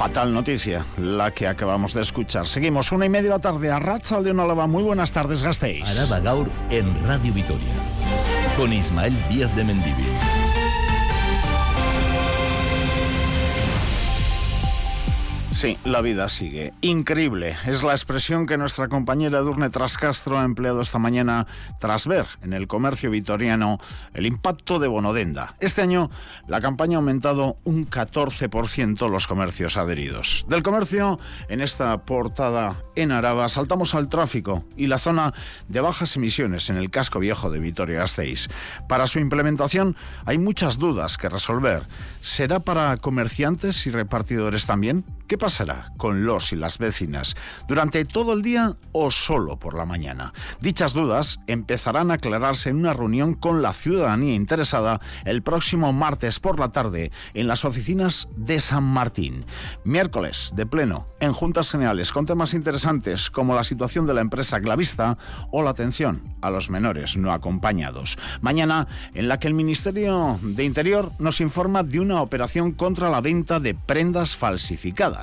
Fatal noticia, la que acabamos de escuchar. Seguimos una y media de la tarde a Racha de Lava. Muy buenas tardes, Gasteiz. Araba Gaur en Radio Vitoria. Con Ismael Díaz de Mendivil. Sí, la vida sigue. Increíble. Es la expresión que nuestra compañera Edurne Trascastro ha empleado esta mañana tras ver en el comercio vitoriano el impacto de Bonodenda. Este año la campaña ha aumentado un 14% los comercios adheridos. Del comercio, en esta portada en Araba, saltamos al tráfico y la zona de bajas emisiones en el casco viejo de Vitoria-Gasteiz. Para su implementación hay muchas dudas que resolver. ¿Será para comerciantes y repartidores también? ¿Qué pasará con los y las vecinas durante todo el día o solo por la mañana? Dichas dudas empezarán a aclararse en una reunión con la ciudadanía interesada el próximo martes por la tarde en las oficinas de San Martín. Miércoles de pleno en Juntas Generales con temas interesantes como la situación de la empresa clavista o la atención a los menores no acompañados. Mañana en la que el Ministerio de Interior nos informa de una operación contra la venta de prendas falsificadas.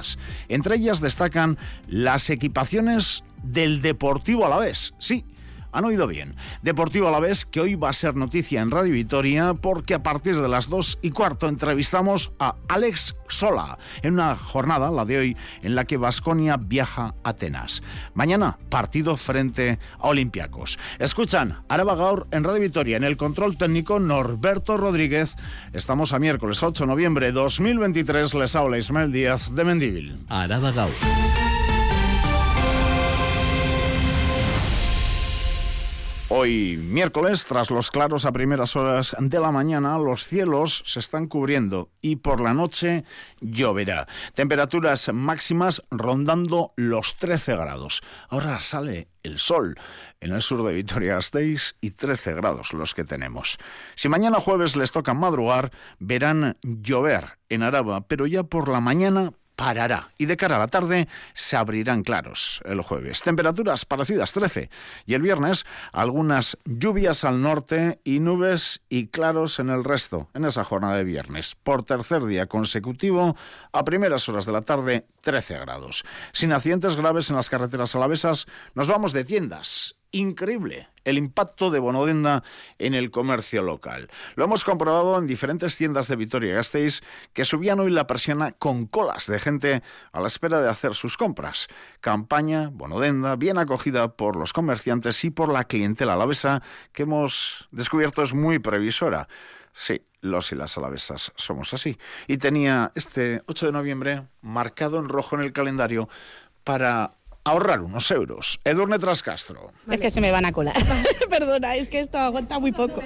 Entre ellas destacan las equipaciones del Deportivo Alavés. Sí, han oído bien. Deportivo Alavés, que hoy va a ser noticia en Radio Vitoria, porque a partir de las 2 y cuarto entrevistamos a Alex Sola, en una jornada, la de hoy, en la que Vasconia viaja a Atenas. Mañana, partido frente a Olympiacos. Escuchan Araba Gaur en Radio Vitoria, en el control técnico Norberto Rodríguez. Estamos a miércoles 8 de noviembre de 2023. Les habla Ismael Díaz de Mendívil. Araba Gaur. Hoy miércoles, tras los claros a primeras horas de la mañana, los cielos se están cubriendo y por la noche lloverá. Temperaturas máximas rondando los 13 grados. Ahora sale el sol en el sur de Vitoria-Gasteiz y 13 grados los que tenemos. Si mañana jueves les toca madrugar, verán llover en Araba, pero ya por la mañana parará y de cara a la tarde se abrirán claros el jueves. Temperaturas parecidas 13 y el viernes algunas lluvias al norte y nubes y claros en el resto en esa jornada de viernes. Por tercer día consecutivo a primeras horas de la tarde 13 grados. Sin accidentes graves en las carreteras alavesas nos vamos de tiendas increíble el impacto de Bonodenda en el comercio local. Lo hemos comprobado en diferentes tiendas de Vitoria Gasteiz que subían hoy la persiana con colas de gente a la espera de hacer sus compras. Campaña Bonodenda bien acogida por los comerciantes y por la clientela alavesa que hemos descubierto es muy previsora. Sí, los y las alavesas somos así. Y tenía este 8 de noviembre marcado en rojo en el calendario para ahorrar unos euros. Edurne Trascastro. Es que se me van a colar. Perdona, es que esto aguanta muy poco.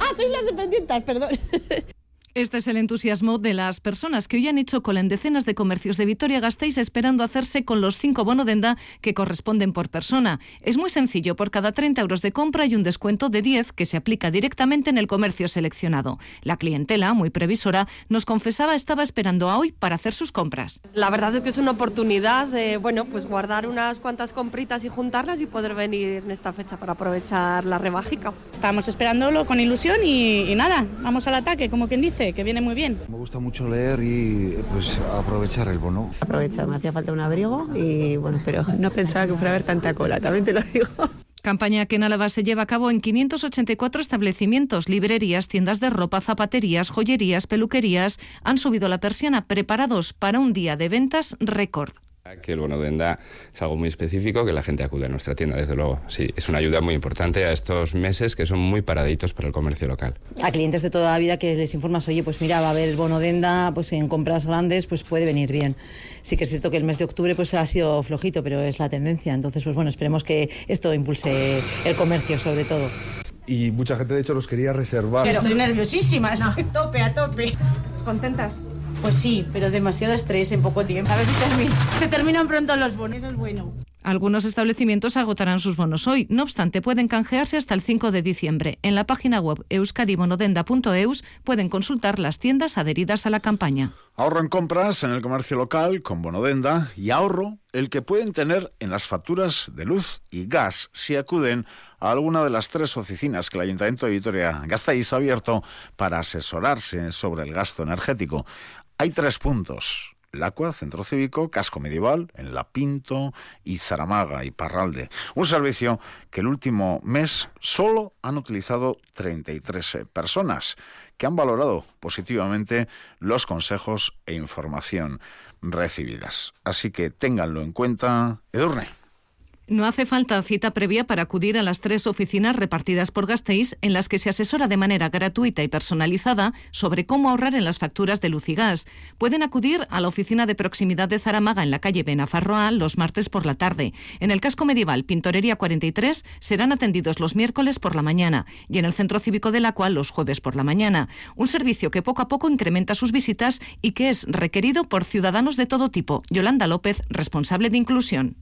Ah, sois las dependientes, perdón. Este es el entusiasmo de las personas que hoy han hecho cola en decenas de comercios de Vitoria-Gasteiz esperando hacerse con los cinco bonodenda que corresponden por persona. Es muy sencillo, por cada 30 euros de compra hay un descuento de 10 que se aplica directamente en el comercio seleccionado. La clientela, muy previsora, nos confesaba estaba esperando a hoy para hacer sus compras. La verdad es que es una oportunidad de, bueno, pues guardar unas cuantas compritas y juntarlas y poder venir en esta fecha para aprovechar la rebajica. Estábamos esperándolo con ilusión y, y nada, vamos al ataque, como quien dice que viene muy bien. Me gusta mucho leer y pues aprovechar el bono. Aprovechar, me hacía falta un abrigo y bueno, pero no pensaba que fuera a haber tanta cola, también te lo digo. Campaña que en Álava se lleva a cabo en 584 establecimientos, librerías, tiendas de ropa, zapaterías, joyerías, peluquerías. Han subido la persiana preparados para un día de ventas récord. Que el bono de enda es algo muy específico, que la gente acude a nuestra tienda, desde luego. Sí, es una ayuda muy importante a estos meses que son muy paraditos para el comercio local. A clientes de toda la vida que les informas, oye, pues mira, va a haber el bono de enda, pues en compras grandes, pues puede venir bien. Sí que es cierto que el mes de octubre pues ha sido flojito, pero es la tendencia. Entonces, pues bueno, esperemos que esto impulse el comercio sobre todo. Y mucha gente, de hecho, los quería reservar. Pero estoy nerviosísima, estoy a tope, a tope. ¿Contentas? Pues sí, pero demasiado estrés en poco tiempo. A ver si termina. se terminan pronto los bonos, eso es bueno. Algunos establecimientos agotarán sus bonos hoy, no obstante pueden canjearse hasta el 5 de diciembre. En la página web euskadibonodenda.eus pueden consultar las tiendas adheridas a la campaña. Ahorro en compras en el comercio local con Bonodenda y ahorro el que pueden tener en las facturas de luz y gas si acuden a alguna de las tres oficinas que el Ayuntamiento de Vitoria Gasteiz ha abierto para asesorarse sobre el gasto energético. Hay tres puntos Lacua, Centro Cívico, Casco Medieval, en La Pinto y Zaramaga y Parralde. Un servicio que el último mes solo han utilizado 33 eh, personas que han valorado positivamente los consejos e información recibidas. Así que ténganlo en cuenta. Edurne. No hace falta cita previa para acudir a las tres oficinas repartidas por Gasteiz en las que se asesora de manera gratuita y personalizada sobre cómo ahorrar en las facturas de luz y gas. Pueden acudir a la oficina de proximidad de Zaramaga en la calle Benafarroa los martes por la tarde. En el casco medieval Pintorería 43 serán atendidos los miércoles por la mañana y en el centro cívico de la cual los jueves por la mañana. Un servicio que poco a poco incrementa sus visitas y que es requerido por ciudadanos de todo tipo. Yolanda López, responsable de inclusión.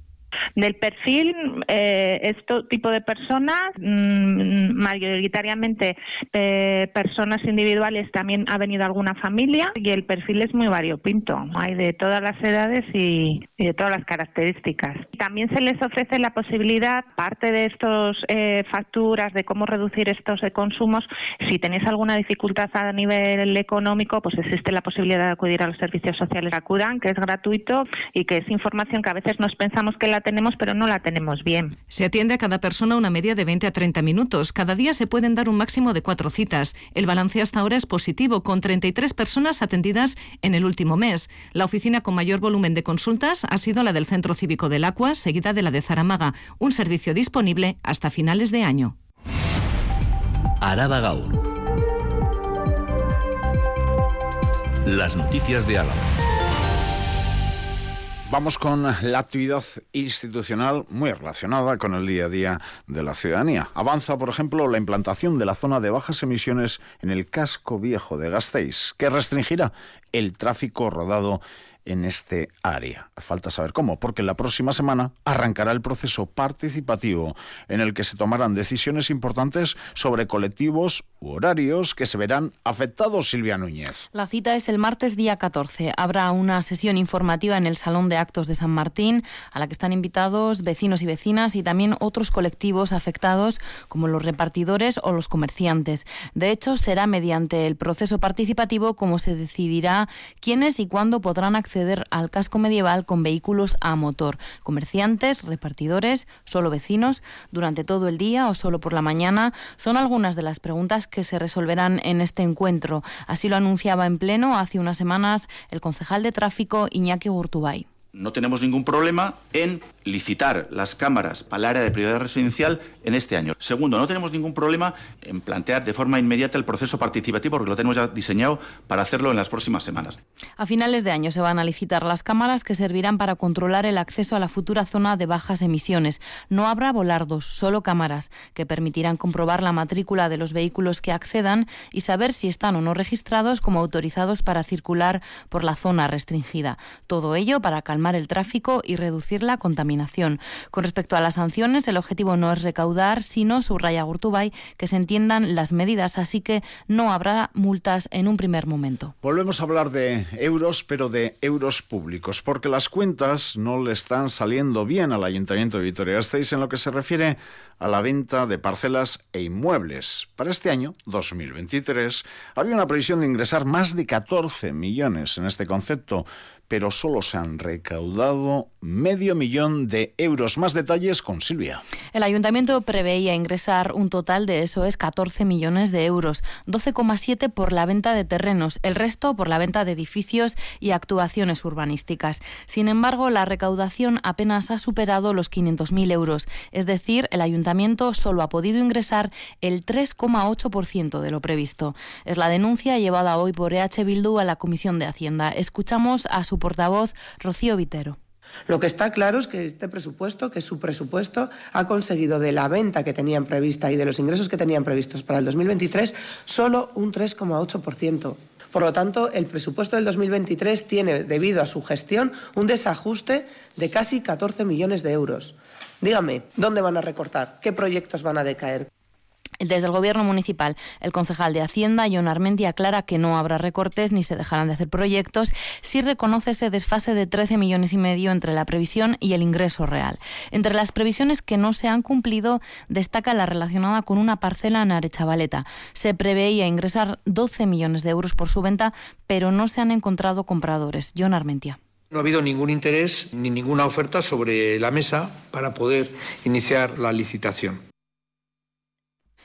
Del perfil, eh, este tipo de personas, mm, mayoritariamente eh, personas individuales, también ha venido alguna familia y el perfil es muy variopinto. Hay de todas las edades y, de todas las características. También se les ofrece la posibilidad, parte de estas eh, facturas, de cómo reducir estos consumos, si tenéis alguna dificultad a nivel económico, pues existe la posibilidad de acudir a los servicios sociales Acudan, que es gratuito y que es información que a veces nos pensamos que la tenemos, pero no la tenemos bien. Se atiende a cada persona una media de 20 a 30 minutos. Cada día se pueden dar un máximo de cuatro citas. El balance hasta ahora es positivo, con 33 personas atendidas en el último mes. La oficina con mayor volumen de consultas ha sido la del Centro Cívico del Acua, seguida de la de Zaramaga, un servicio disponible hasta finales de año. Araba Gaur. Las noticias de Álava. Vamos con la actividad institucional muy relacionada con el día a día de la ciudadanía. Avanza, por ejemplo, la implantación de la zona de bajas emisiones en el casco viejo de Gasteiz, que restringirá el tráfico rodado en este área. Falta saber cómo, porque la próxima semana arrancará el proceso participativo en el que se tomarán decisiones importantes sobre colectivos u horarios que se verán afectados, Silvia Núñez. La cita es el martes día 14. Habrá una sesión informativa en el Salón de Actos de San Martín, a la que están invitados vecinos y vecinas y también otros colectivos afectados, como los repartidores o los comerciantes. De hecho, será mediante el proceso participativo como se decidirá quiénes y cuándo podrán acceder acceder al casco medieval con vehículos a motor. Comerciantes, repartidores, solo vecinos, durante todo el día o solo por la mañana, son algunas de las preguntas que se resolverán en este encuentro. Así lo anunciaba en pleno hace unas semanas el concejal de tráfico Iñaki Gurtubay. No tenemos ningún problema en licitar las cámaras para el área de prioridad residencial en este año. Segundo, no tenemos ningún problema en plantear de forma inmediata el proceso participativo porque lo tenemos ya diseñado para hacerlo en las próximas semanas. A finales de año se van a licitar las cámaras que servirán para controlar el acceso a la futura zona de bajas emisiones. No habrá volardos, solo cámaras que permitirán comprobar la matrícula de los vehículos que accedan y saber si están o no registrados como autorizados para circular por la zona restringida. Todo ello para calmar el tráfico y reducir la contaminación. Con respecto a las sanciones, el objetivo no es recaudar sino, subraya Gurtubay, que se entiendan las medidas, así que no habrá multas en un primer momento. Volvemos a hablar de euros, pero de euros públicos, porque las cuentas no le están saliendo bien al Ayuntamiento de Vitoria-Gasteiz en lo que se refiere a la venta de parcelas e inmuebles. Para este año, 2023, había una previsión de ingresar más de 14 millones en este concepto, pero solo se han recaudado medio millón de euros. Más detalles con Silvia. El ayuntamiento preveía ingresar un total de eso es 14 millones de euros, 12,7 por la venta de terrenos, el resto por la venta de edificios y actuaciones urbanísticas. Sin embargo, la recaudación apenas ha superado los 500.000 euros, es decir, el ayuntamiento solo ha podido ingresar el 3,8% de lo previsto. Es la denuncia llevada hoy por EH Bildu a la Comisión de Hacienda. Escuchamos a su portavoz, Rocío Vitero. Lo que está claro es que este presupuesto, que su presupuesto, ha conseguido de la venta que tenían prevista y de los ingresos que tenían previstos para el 2023 solo un 3,8%. Por lo tanto, el presupuesto del 2023 tiene, debido a su gestión, un desajuste de casi 14 millones de euros. Dígame, ¿dónde van a recortar? ¿Qué proyectos van a decaer? Desde el Gobierno municipal, el concejal de Hacienda, John Armendi, aclara que no habrá recortes ni se dejarán de hacer proyectos si reconoce ese desfase de 13 millones y medio entre la previsión y el ingreso real. Entre las previsiones que no se han cumplido destaca la relacionada con una parcela en Arechavaleta. Se preveía ingresar 12 millones de euros por su venta, pero no se han encontrado compradores. John Armentia. No ha habido ningún interés ni ninguna oferta sobre la mesa para poder iniciar la licitación.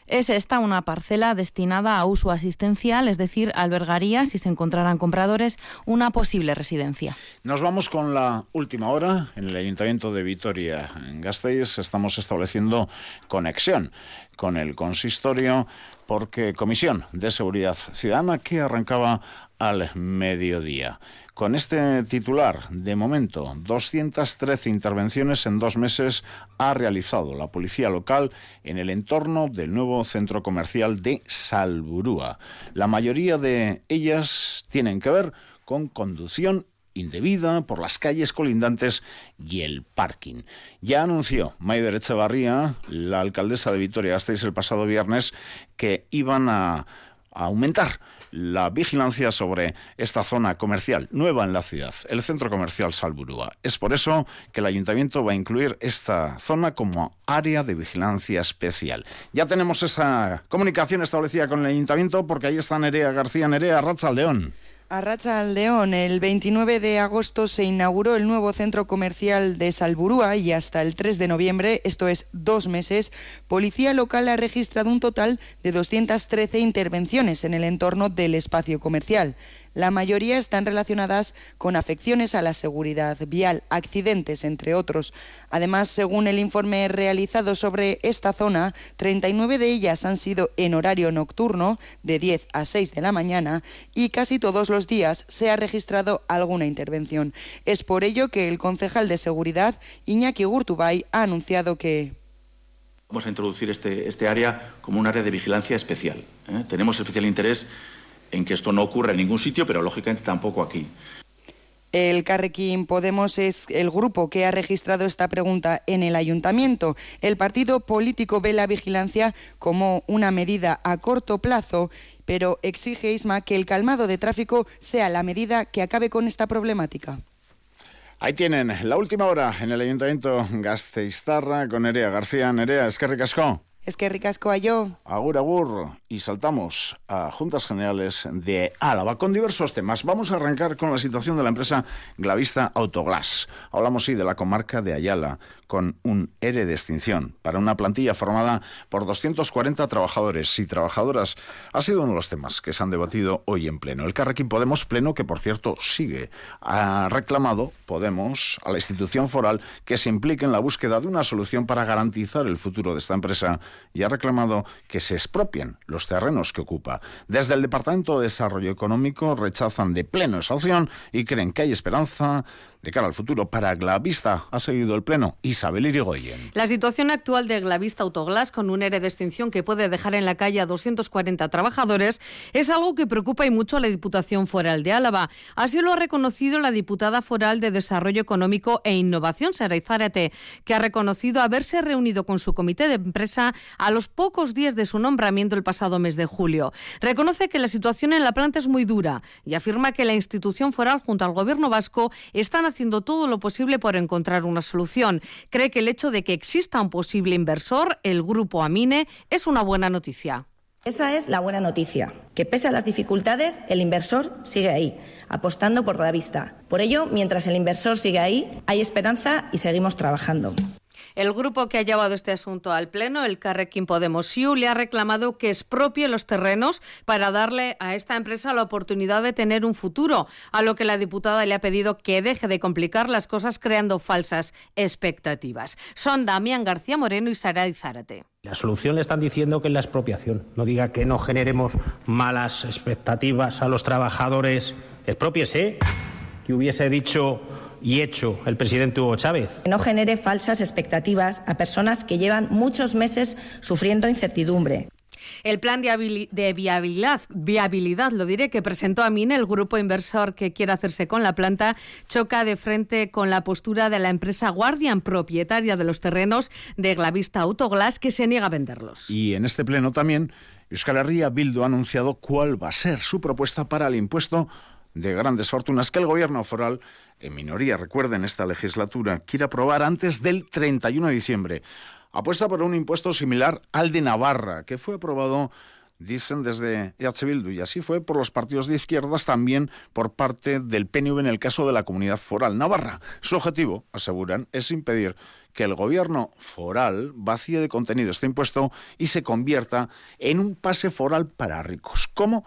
Es esta una parcela destinada a uso asistencial, es decir, albergaría, si se encontraran compradores, una posible residencia. Nos vamos con la última hora. En el Ayuntamiento de Vitoria, en Gasteiz, estamos estableciendo conexión con el consistorio porque Comisión de Seguridad Ciudadana que arrancaba al mediodía. Con este titular, de momento, 213 intervenciones en dos meses ha realizado la policía local en el entorno del nuevo centro comercial de Salburúa. La mayoría de ellas tienen que ver con conducción indebida por las calles colindantes y el parking. Ya anunció Maider Echevarría, la alcaldesa de Vitoria-Gasteiz, el pasado viernes, que iban a aumentar la vigilancia sobre esta zona comercial nueva en la ciudad, el centro comercial Salburúa. Es por eso que el ayuntamiento va a incluir esta zona como área de vigilancia especial. Ya tenemos esa comunicación establecida con el ayuntamiento porque ahí está Nerea García Nerea Racha León. A Racha León, el 29 de agosto se inauguró el nuevo centro comercial de Salburúa y hasta el 3 de noviembre, esto es dos meses, Policía Local ha registrado un total de 213 intervenciones en el entorno del espacio comercial. La mayoría están relacionadas con afecciones a la seguridad vial, accidentes, entre otros. Además, según el informe realizado sobre esta zona, 39 de ellas han sido en horario nocturno, de 10 a 6 de la mañana, y casi todos los días se ha registrado alguna intervención. Es por ello que el concejal de seguridad, Iñaki Gurtubay, ha anunciado que Vamos a introducir este, este área como un área de vigilancia especial. ¿eh? Tenemos especial interés en que esto no ocurra en ningún sitio, pero lógicamente tampoco aquí. El Carrequín Podemos es el grupo que ha registrado esta pregunta en el ayuntamiento. El partido político ve la vigilancia como una medida a corto plazo, pero exige Isma que el calmado de tráfico sea la medida que acabe con esta problemática. Ahí tienen la última hora en el ayuntamiento Gasteiztarra con Nerea García. Nerea, es que ricasco. Es que ricasco a yo. Agur, agur. Y saltamos a Juntas Generales de Álava con diversos temas. Vamos a arrancar con la situación de la empresa Glavista Autoglass. Hablamos, sí, de la comarca de Ayala, con un ERE de extinción para una plantilla formada por 240 trabajadores y trabajadoras. Ha sido uno de los temas que se han debatido hoy en pleno. El Carrequín Podemos Pleno, que por cierto sigue, ha reclamado Podemos a la institución foral que se implique en la búsqueda de una solución para garantizar el futuro de esta empresa y ha reclamado que se expropien los terrenos que ocupa. Desde el Departamento de Desarrollo Económico rechazan de pleno esa opción y creen que hay esperanza de cara al futuro para Glavista. Ha seguido el pleno Isabel Irigoyen. La situación actual de Glavista Autoglass, con un ERE de extinción que puede dejar en la calle a 240 trabajadores, es algo que preocupa y mucho a la Diputación Foral de Álava. Así lo ha reconocido la diputada foral de Desarrollo Económico e Innovación, Saray Zárate, que ha reconocido haberse reunido con su comité de empresa a los pocos días de su nombramiento el pasado mes de julio. Reconoce que la situación en la planta es muy dura y afirma que la institución foral junto al gobierno vasco están haciendo todo lo posible por encontrar una solución. Cree que el hecho de que exista un posible inversor, el grupo Amine, es una buena noticia. Esa es la buena noticia, que pese a las dificultades, el inversor sigue ahí, apostando por la vista. Por ello, mientras el inversor sigue ahí, hay esperanza y seguimos trabajando. El grupo que ha llevado este asunto al Pleno, el Carrequín Podemos Siu, le ha reclamado que expropie los terrenos para darle a esta empresa la oportunidad de tener un futuro, a lo que la diputada le ha pedido que deje de complicar las cosas creando falsas expectativas. Son Damián García Moreno y Saray Zárate. La solución le están diciendo que es la expropiación. No diga que no generemos malas expectativas a los trabajadores. Expropiese. Que hubiese dicho y hecho el presidente Hugo Chávez. No genere falsas expectativas a personas que llevan muchos meses sufriendo incertidumbre. El plan de viabilidad, viabilidad, lo diré, que presentó a Mine, el grupo inversor que quiere hacerse con la planta, choca de frente con la postura de la empresa Guardian, propietaria de los terrenos de Glavista Autoglass, que se niega a venderlos. Y en este pleno también, Euskal Herria Bildu ha anunciado cuál va a ser su propuesta para el impuesto de grandes fortunas que el gobierno foral, en minoría, recuerden, esta legislatura, quiere aprobar antes del 31 de diciembre. Apuesta por un impuesto similar al de Navarra, que fue aprobado dicen desde EH Bildu, y así fue por los partidos de izquierdas, también por parte del PNV en el caso de la comunidad foral navarra. Su objetivo, aseguran, es impedir que el gobierno foral vacíe de contenido este impuesto y se convierta en un pase foral para ricos. ¿Cómo?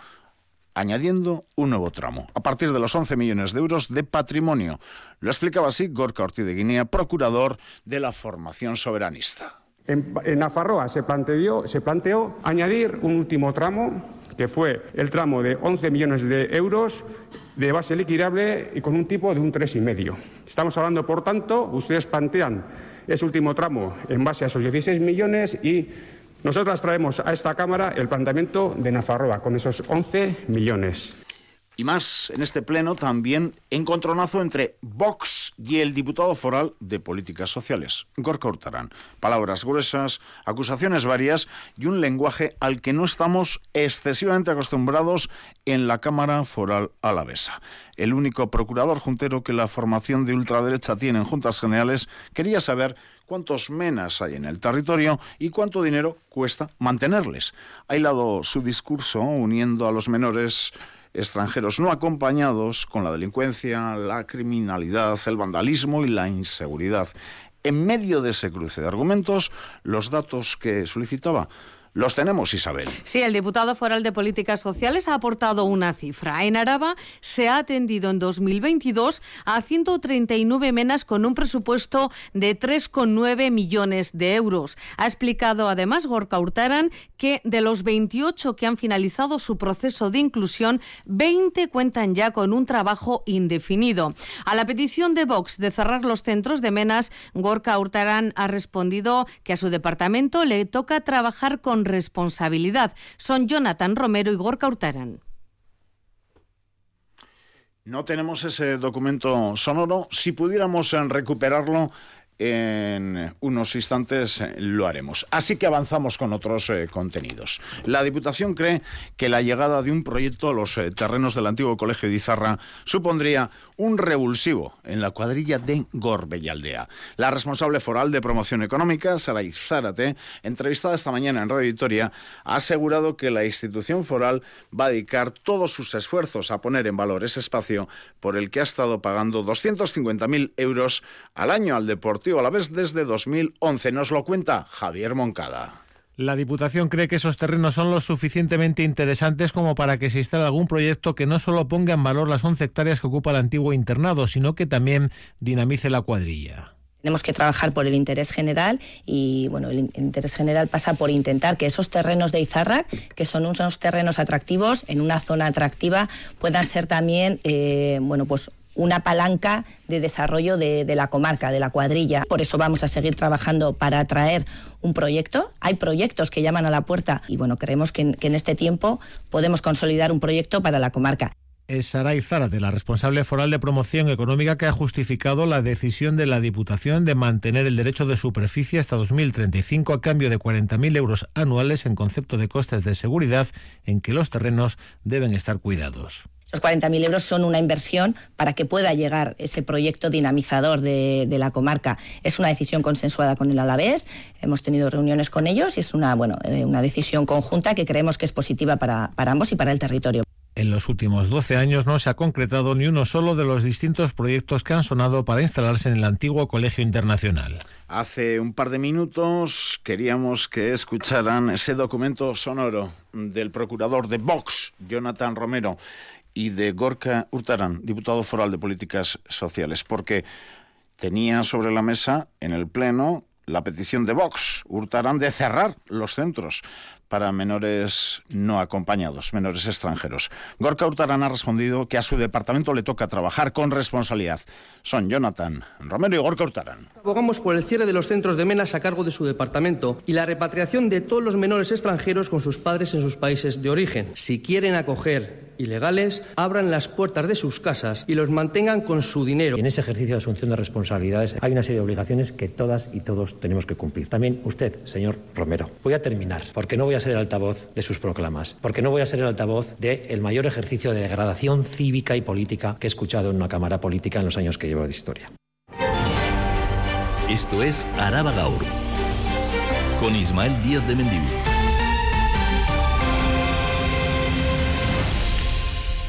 Añadiendo un nuevo tramo, a partir de los 11 millones de euros de patrimonio. Lo explicaba así Gorka Ortiz de Guinea, procurador de la formación soberanista. En, Nafarroa se planteó, se planteó añadir un último tramo, que fue el tramo de 11 millones de euros de base liquidable y con un tipo de un 3,5. Estamos hablando, por tanto, ustedes plantean ese último tramo en base a esos 16 millones y nosotras traemos a esta Cámara el planteamiento de Nafarroa con esos 11 millones. Y más en este pleno también encontronazo entre Vox y el diputado foral de Políticas Sociales, Gorka. Palabras gruesas, acusaciones varias y un lenguaje al que no estamos excesivamente acostumbrados en la Cámara Foral Alavesa. El único procurador juntero que la formación de ultraderecha tiene en Juntas Generales quería saber cuántos menas hay en el territorio y cuánto dinero cuesta mantenerles. Ha hilado su discurso uniendo a los menores extranjeros no acompañados con la delincuencia, la criminalidad, el vandalismo y la inseguridad. En medio de ese cruce de argumentos, los datos que solicitaba los tenemos, Isabel. Sí, el diputado foral de Políticas Sociales ha aportado una cifra. En Araba se ha atendido en 2022 a 139 menas con un presupuesto de 3,9 millones de euros. Ha explicado además Gorka Hurtaran que de los 28 que han finalizado su proceso de inclusión, 20 cuentan ya con un trabajo indefinido. A la petición de Vox de cerrar los centros de menas, Gorka Hurtaran ha respondido que a su departamento le toca trabajar con responsabilidad. Son Jonathan Romero y Gorka. No tenemos ese documento sonoro. Si pudiéramos eh, recuperarlo, en unos instantes eh, lo haremos. Así que avanzamos con otros eh, contenidos. La Diputación cree que la llegada de un proyecto a los eh, terrenos del antiguo Colegio de Izarra supondría un revulsivo en la cuadrilla de Gorbellaldea. La responsable foral de promoción económica, Saray Zárate, entrevistada esta mañana en Radio Victoria, ha asegurado que la institución foral va a dedicar todos sus esfuerzos a poner en valor ese espacio por el que ha estado pagando 250.000 euros al año al deporte a la vez desde 2011. Nos lo cuenta Javier Moncada. La Diputación cree que esos terrenos son lo suficientemente interesantes como para que se instale algún proyecto que no solo ponga en valor las 11 hectáreas que ocupa el antiguo internado, sino que también dinamice la cuadrilla. Tenemos que trabajar por el interés general y bueno, el interés general pasa por intentar que esos terrenos de Izarra, que son unos terrenos atractivos en una zona atractiva, puedan ser también eh, bueno, pues una palanca de desarrollo de, la comarca, de la cuadrilla. Por eso vamos a seguir trabajando para atraer un proyecto. Hay proyectos que llaman a la puerta y bueno, creemos que en, este tiempo podemos consolidar un proyecto para la comarca. Es Saray Zárate, la responsable foral de promoción económica que ha justificado la decisión de la Diputación de mantener el derecho de superficie hasta 2035 a cambio de 40.000 euros anuales en concepto de costes de seguridad en que los terrenos deben estar cuidados. Esos 40.000 euros son una inversión para que pueda llegar ese proyecto dinamizador de, la comarca. Es una decisión consensuada con el Alavés, hemos tenido reuniones con ellos y es una, bueno, eh, una decisión conjunta que creemos que es positiva para, para ambos y para el territorio. En los últimos 12 años no se ha concretado ni uno solo de los distintos proyectos que han sonado para instalarse en el antiguo Colegio Internacional. Hace un par de minutos queríamos que escucharan ese documento sonoro del procurador de Vox, Jonathan Romero y de Gorka Hurtaran, diputado foral de Políticas Sociales, porque tenía sobre la mesa en el Pleno la petición de Vox, Hurtaran, de cerrar los centros para menores no acompañados, menores extranjeros. Gorka Hurtarán ha respondido que a su departamento le toca trabajar con responsabilidad. Son Jonathan Romero y Gorka Hurtarán. Abogamos por el cierre de los centros de menas a cargo de su departamento y la repatriación de todos los menores extranjeros con sus padres en sus países de origen. Si quieren acoger ilegales, abran las puertas de sus casas y los mantengan con su dinero. En ese ejercicio de asunción de responsabilidades hay una serie de obligaciones que todas y todos tenemos que cumplir. También usted, señor Romero. Voy a terminar, porque no voy a ser el altavoz de sus proclamas, porque no voy a ser el altavoz del mayor ejercicio de degradación cívica y política que he escuchado en una Cámara política en los años que llevo de historia. Esto es Araba Gaur, con Ismael Díaz de Mendivil.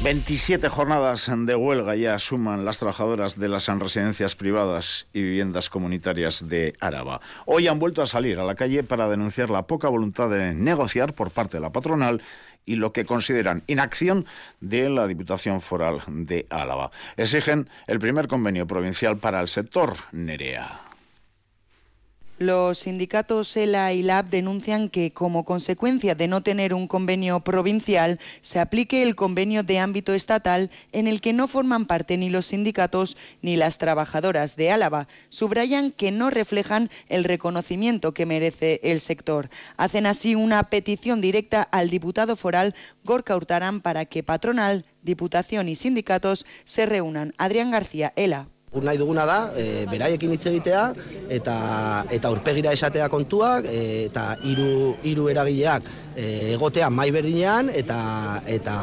27 jornadas de huelga ya suman las trabajadoras de las residencias privadas y viviendas comunitarias de Araba. Hoy han vuelto a salir a la calle para denunciar la poca voluntad de negociar por parte de la patronal y lo que consideran inacción de la Diputación Foral de Álava. Exigen el primer convenio provincial para el sector Nerea. Los sindicatos ELA y LAB denuncian que, como consecuencia de no tener un convenio provincial, se aplique el convenio de ámbito estatal en el que no forman parte ni los sindicatos ni las trabajadoras de Álava. Subrayan que no reflejan el reconocimiento que merece el sector. Hacen así una petición directa al diputado foral Gorka Hurtarán para que patronal, diputación y sindicatos se reúnan. Adrián García, ELA. Gur nahi duguna da, e, beraiekin hitz egitea eta eta urpegira esatea kontuak e, eta hiru hiru eragileak e, egotea mai berdinean eta eta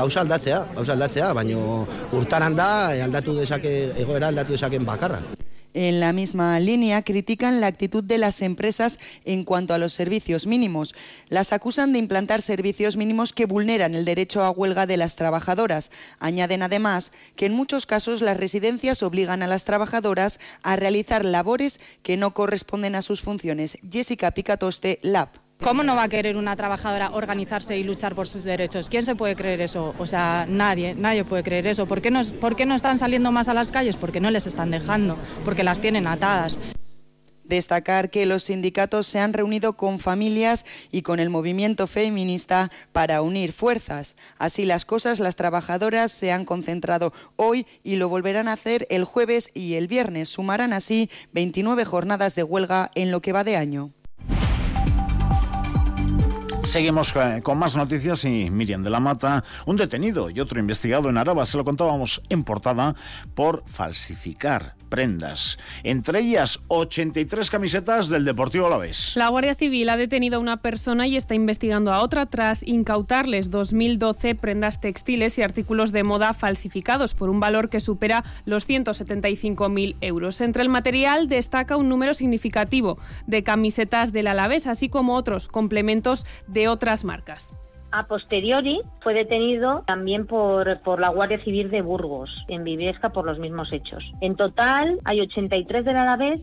gauza aldatzea, gauza aldatzea, baino urtaran da aldatu dezake egoera aldatu dezaken bakarra. En la misma línea critican la actitud de las empresas en cuanto a los servicios mínimos. Las acusan de implantar servicios mínimos que vulneran el derecho a huelga de las trabajadoras. Añaden además que en muchos casos las residencias obligan a las trabajadoras a realizar labores que no corresponden a sus funciones. Jessica Picatoste, LAB. ¿Cómo no va a querer una trabajadora organizarse y luchar por sus derechos? ¿Quién se puede creer eso? O sea, nadie, nadie puede creer eso. ¿Por qué no, por qué no están saliendo más a las calles? Porque no les están dejando, porque las tienen atadas. Destacar que los sindicatos se han reunido con familias y con el movimiento feminista para unir fuerzas. Así las cosas, las trabajadoras se han concentrado hoy y lo volverán a hacer el jueves y el viernes. Sumarán así 29 jornadas de huelga en lo que va de año. Seguimos eh, con más noticias y Miriam de la Mata, un detenido y otro investigado en Araba, se lo contábamos en portada por falsificar prendas, entre ellas 83 camisetas del Deportivo Alavés. La Guardia Civil ha detenido a una persona y está investigando a otra tras incautarles 2012 prendas textiles y artículos de moda falsificados por un valor que supera los 175.000 euros. Entre el material destaca un número significativo de camisetas del Alavés, así como otros complementos de otras marcas. A posteriori fue detenido también por, por la Guardia Civil de Burgos, en Viviesca, por los mismos hechos. En total hay 83 del Alavés.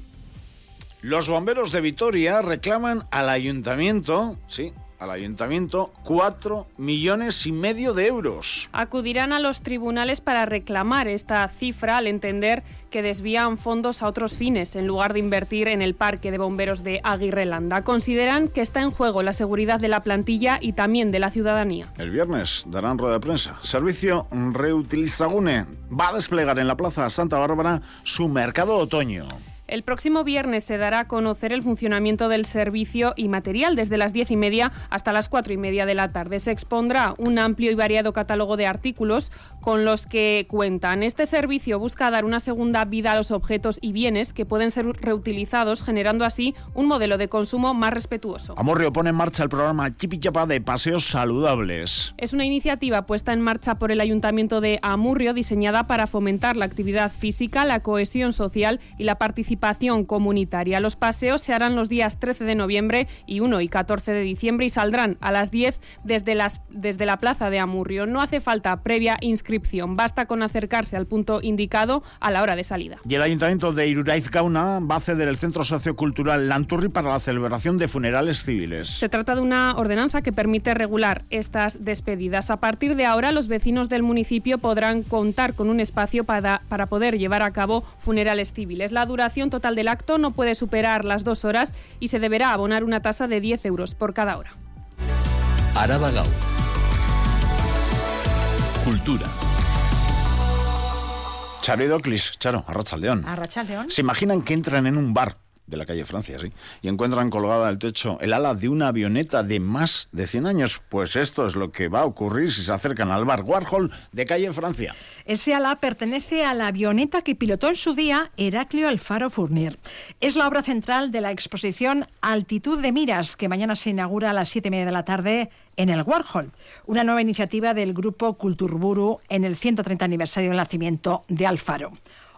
Los bomberos de Vitoria reclaman al ayuntamiento, sí, al ayuntamiento 4 millones y medio de euros. Acudirán a los tribunales para reclamar esta cifra al entender que desvían fondos a otros fines en lugar de invertir en el parque de bomberos de Aguirrelanda. Consideran que está en juego la seguridad de la plantilla y también de la ciudadanía. El viernes darán rueda de prensa. Servicio Reutilizagune va a desplegar en la Plaza Santa Bárbara su mercado otoño. El próximo viernes se dará a conocer el funcionamiento del servicio y material desde las diez y media hasta las cuatro y media de la tarde. Se expondrá un amplio y variado catálogo de artículos con los que cuentan. Este servicio busca dar una segunda vida a los objetos y bienes que pueden ser reutilizados, generando así un modelo de consumo más respetuoso. Amorrio pone en marcha el programa Chipichapa de paseos saludables. Es una iniciativa puesta en marcha por el Ayuntamiento de Amurrio, diseñada para fomentar la actividad física, la cohesión social y la participación comunitaria. Los paseos se harán los días 13 de noviembre y 1 y 14 de diciembre y saldrán a las 10 desde, las, desde la plaza de Amurrio. No hace falta previa inscripción, basta con acercarse al punto indicado a la hora de salida. Y el Ayuntamiento de Iruraiz Gauna va a ceder el Centro Sociocultural Lanturri para la celebración de funerales civiles. Se trata de una ordenanza que permite regular estas despedidas. A partir de ahora, los vecinos del municipio podrán contar con un espacio para, para poder llevar a cabo funerales civiles. La duración total del acto no puede superar las dos horas y se deberá abonar una tasa de 10 euros por cada hora. Araba Gau. Cultura. Charo y Doclis, Charo, Arrachaldeón. Arrachaldeón. ¿Se imaginan que entran en un bar de la calle Francia, sí, y encuentran colgada al techo el ala de una avioneta de más de 100 años? Pues esto es lo que va a ocurrir si se acercan al bar Warhol de calle Francia. Ese ala pertenece a la avioneta que pilotó en su día Heraclio Alfaro Fournier. Es la obra central de la exposición Altitud de Miras, que mañana se inaugura a las siete y media de la tarde en el Warhol, una nueva iniciativa del grupo Culturburu en el 130 aniversario del nacimiento de Alfaro.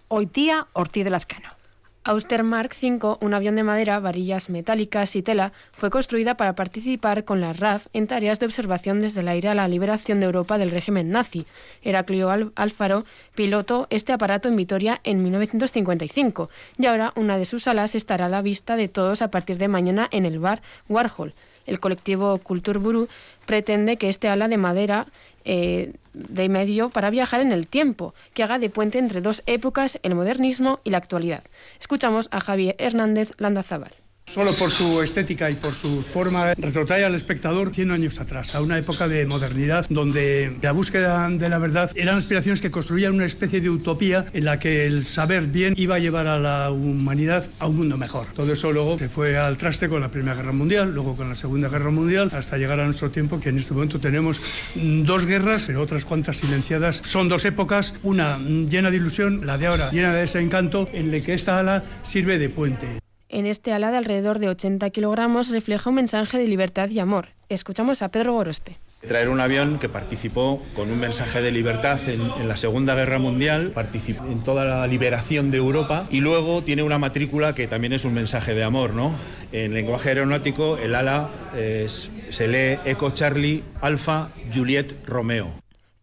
Hoy tía Ortiz de Lazcano. Auster Mark V, un avión de madera, varillas metálicas y tela, fue construida para participar con la RAF en tareas de observación desde el aire a la liberación de Europa del régimen nazi. Heraclio Alfaro pilotó este aparato en Vitoria en 1955 y ahora una de sus alas estará a la vista de todos a partir de mañana en el bar Warhol. El colectivo Kulturburu pretende que este ala de madera eh, de medio para viajar en el tiempo, que haga de puente entre dos épocas, el modernismo y la actualidad. Escuchamos a Javier Hernández Landazábal. Solo por su estética y por su forma retrotrae al espectador 100 años atrás, a una época de modernidad donde la búsqueda de la verdad eran aspiraciones que construían una especie de utopía en la que el saber bien iba a llevar a la humanidad a un mundo mejor. Todo eso luego se fue al traste con la Primera Guerra Mundial, luego con la Segunda Guerra Mundial, hasta llegar a nuestro tiempo que en este momento tenemos dos guerras, pero otras cuantas silenciadas. Son dos épocas, una llena de ilusión, la de ahora llena de ese encanto en el que esta ala sirve de puente. En este ala de alrededor de 80 kilogramos refleja un mensaje de libertad y amor. Escuchamos a Pedro Gorospe. Traer un avión que participó con un mensaje de libertad en, la Segunda Guerra Mundial, participó en toda la liberación de Europa y luego tiene una matrícula que también es un mensaje de amor, ¿no? En lenguaje aeronáutico el ala es, se lee Eco Charlie Alfa Juliet Romeo.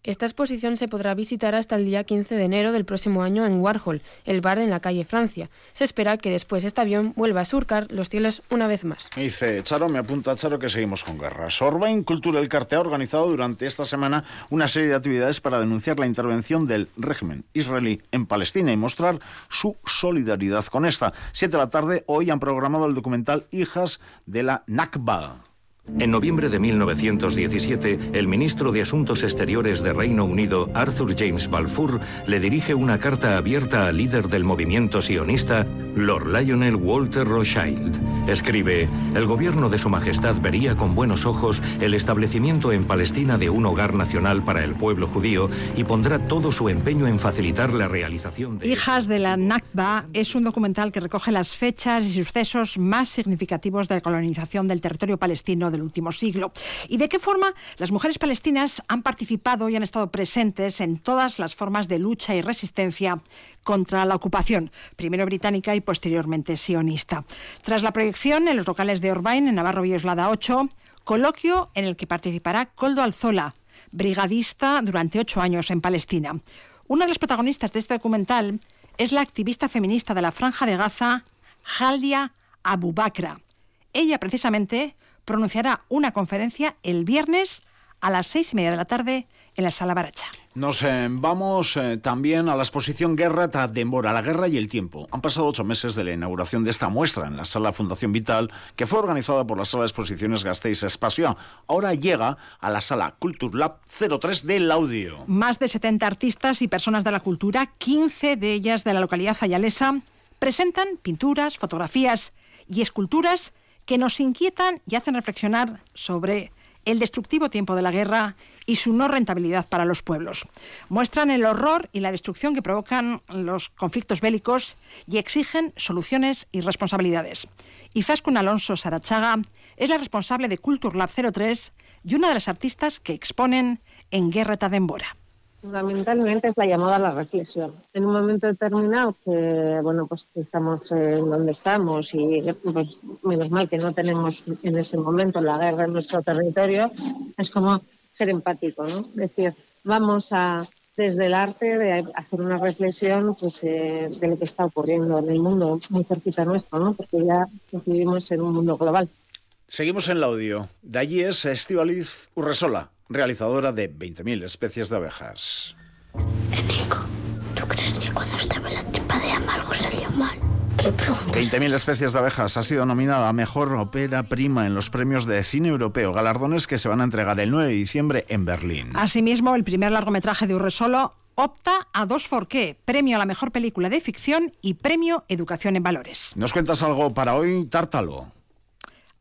Esta exposición se podrá visitar hasta el día 15 de enero del próximo año en Warhol, el bar en la calle Francia. Se espera que después este avión vuelva a surcar los cielos una vez más. Me dice Charo, me apunta Charo que seguimos con guerras. Orbain Cultura El Carte ha organizado durante esta semana una serie de actividades para denunciar la intervención del régimen israelí en Palestina y mostrar su solidaridad con esta. Siete de la tarde, hoy han programado el documental Hijas de la Nakba. En noviembre de 1917, el ministro de Asuntos Exteriores de Reino Unido, Arthur James Balfour, le dirige una carta abierta al líder del movimiento sionista, Lord Lionel Walter Rothschild. Escribe, el gobierno de Su Majestad vería con buenos ojos el establecimiento en Palestina de un hogar nacional para el pueblo judío y pondrá todo su empeño en facilitar la realización de... Hijas de la Nakba es un documental que recoge las fechas y sucesos más significativos de la colonización del territorio palestino del último siglo y de qué forma las mujeres palestinas han participado y han estado presentes en todas las formas de lucha y resistencia contra la ocupación, primero británica y posteriormente sionista. Tras la proyección en los locales de Orbain, en Navarro Villoslada 8, coloquio en el que participará Coldo Alzola, brigadista durante ocho años en Palestina. Una de las protagonistas de este documental es la activista feminista de la Franja de Gaza, Haldia Abubakra. Ella, precisamente, pronunciará una conferencia el viernes a las seis y media de la tarde en la Sala Baracha. Nos eh, vamos eh, también a la exposición Guerra Tadembora, la guerra y el tiempo. Han pasado ocho meses de la inauguración de esta muestra en la Sala Fundación Vital, que fue organizada por la Sala de Exposiciones Gasteiz Espacio. Ahora llega a la Sala Culturlab 03 del Audio. Más de 70 artistas y personas de la cultura, 15 de ellas de la localidad ayalesa, presentan pinturas, fotografías y esculturas que nos inquietan y hacen reflexionar sobre el destructivo tiempo de la guerra y su no rentabilidad para los pueblos. Muestran el horror y la destrucción que provocan los conflictos bélicos y exigen soluciones y responsabilidades. Izaskun Alonso Sarachaga es la responsable de Culture Lab 03 y una de las artistas que exponen en Guerra Tadembora. Fundamentalmente es la llamada a la reflexión. En un momento determinado que, bueno, pues estamos en donde estamos y pues, menos mal que no tenemos en ese momento la guerra en nuestro territorio, es como ser empático, ¿no? Es decir, vamos a desde el arte de hacer una reflexión pues, eh, de lo que está ocurriendo en el mundo muy cerquita nuestro, ¿no? Porque ya vivimos en un mundo global. Seguimos en el audio. De allí es Estivaliz Urresola, realizadora de 20.000 especies de abejas. Enrico, ¿tú crees que cuando estaba en la tripa de Ama algo salió mal? ¿Qué 20.000 especies de abejas ha sido nominada a Mejor Ópera Prima en los premios de cine europeo, galardones que se van a entregar el 9 de diciembre en Berlín. Asimismo, el primer largometraje de Urresolo opta a dos Forqué, premio a la mejor película de ficción y premio Educación en Valores. ¿Nos cuentas algo para hoy, Tártalo?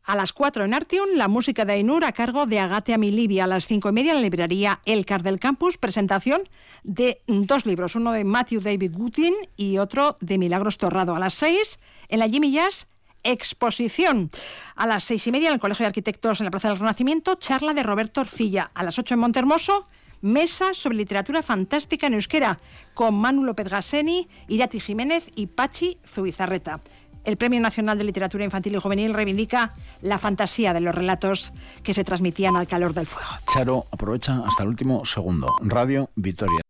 A las 4 en Artium, la música de Ainur a cargo de Agate Amilibia. A las 5 y media en la librería El Car del Campus, presentación de dos libros, uno de Matthew David Gutin y otro de Milagros Torrado. A las 6 en la Jimmy Jazz, exposición. A las seis y media en el Colegio de Arquitectos en la Plaza del Renacimiento, charla de Roberto Orfilla. A las 8 en Montermoso, mesa sobre literatura fantástica en euskera con Manu López Gaseni, Irati Jiménez y Pachi Zubizarreta. El Premio Nacional de Literatura Infantil y Juvenil reivindica la fantasía de los relatos que se transmitían al calor del fuego. Charo, aprovecha hasta el último segundo. Radio Vitoria.